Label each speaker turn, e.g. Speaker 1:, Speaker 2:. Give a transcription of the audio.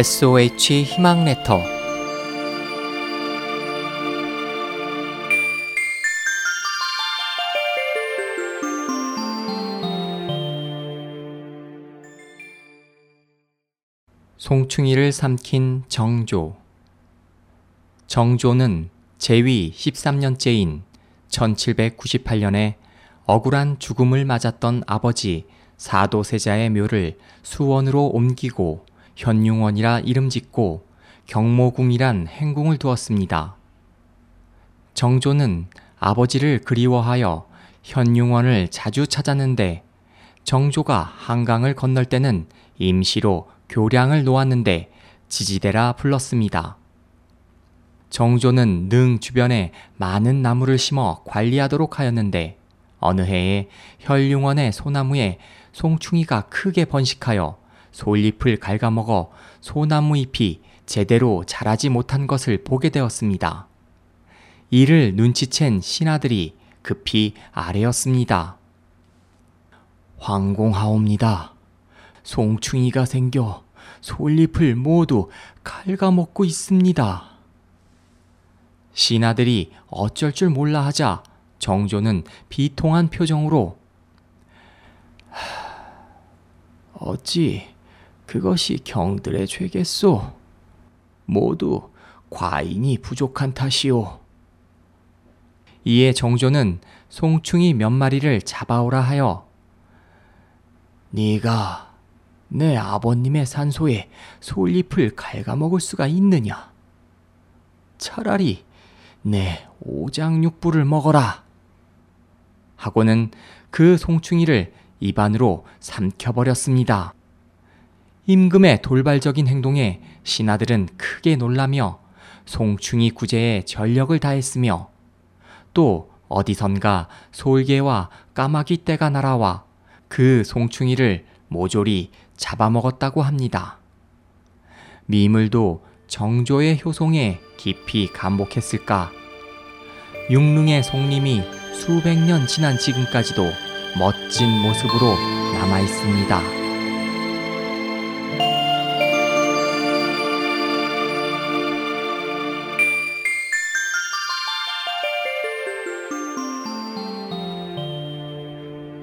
Speaker 1: SOH 희망 레터. 송충이를 삼킨 정조. 정조는 제위 13년째인 1798년에 억울한 죽음을 맞았던 아버지 사도세자의 묘를 수원으로 옮기고 현융원이라 이름 짓고 경모궁이란 행궁을 두었습니다. 정조는 아버지를 그리워하여 현융원을 자주 찾았는데 정조가 한강을 건널 때는 임시로 교량을 놓았는데 지지대라 불렀습니다. 정조는 능 주변에 많은 나무를 심어 관리하도록 하였는데 어느 해에 혈융원의 소나무에 송충이가 크게 번식하여 솔잎을 갉아먹어 소나무 잎이 제대로 자라지 못한 것을 보게 되었습니다. 이를 눈치챈 신하들이 급히 아뢰었습니다. 황공하옵니다. 송충이가 생겨 솔잎을 모두 갉아먹고 있습니다. 신하들이 어쩔 줄 몰라 하자 정조는 비통한 표정으로 어찌 그것이 경들의 죄겠소? 모두 과인이 부족한 탓이오. 이에 정조는 송충이 몇 마리를 잡아오라 하여 네가 내 아버님의 산소에 솔잎을 갉아먹을 수가 있느냐? 차라리 내 오장육부를 먹어라. 하고는 그 송충이를 입안으로 삼켜버렸습니다. 임금의 돌발적인 행동에 신하들은 크게 놀라며 송충이 구제에 전력을 다했으며 또 어디선가 솔개와 까마귀 떼가 날아와 그 송충이를 모조리 잡아먹었다고 합니다. 미물도 정조의 효송에 깊이 감복했을까? 육릉의 송림이 수백 년 지난 지금까지도 멋진 모습으로 남아 있습니다.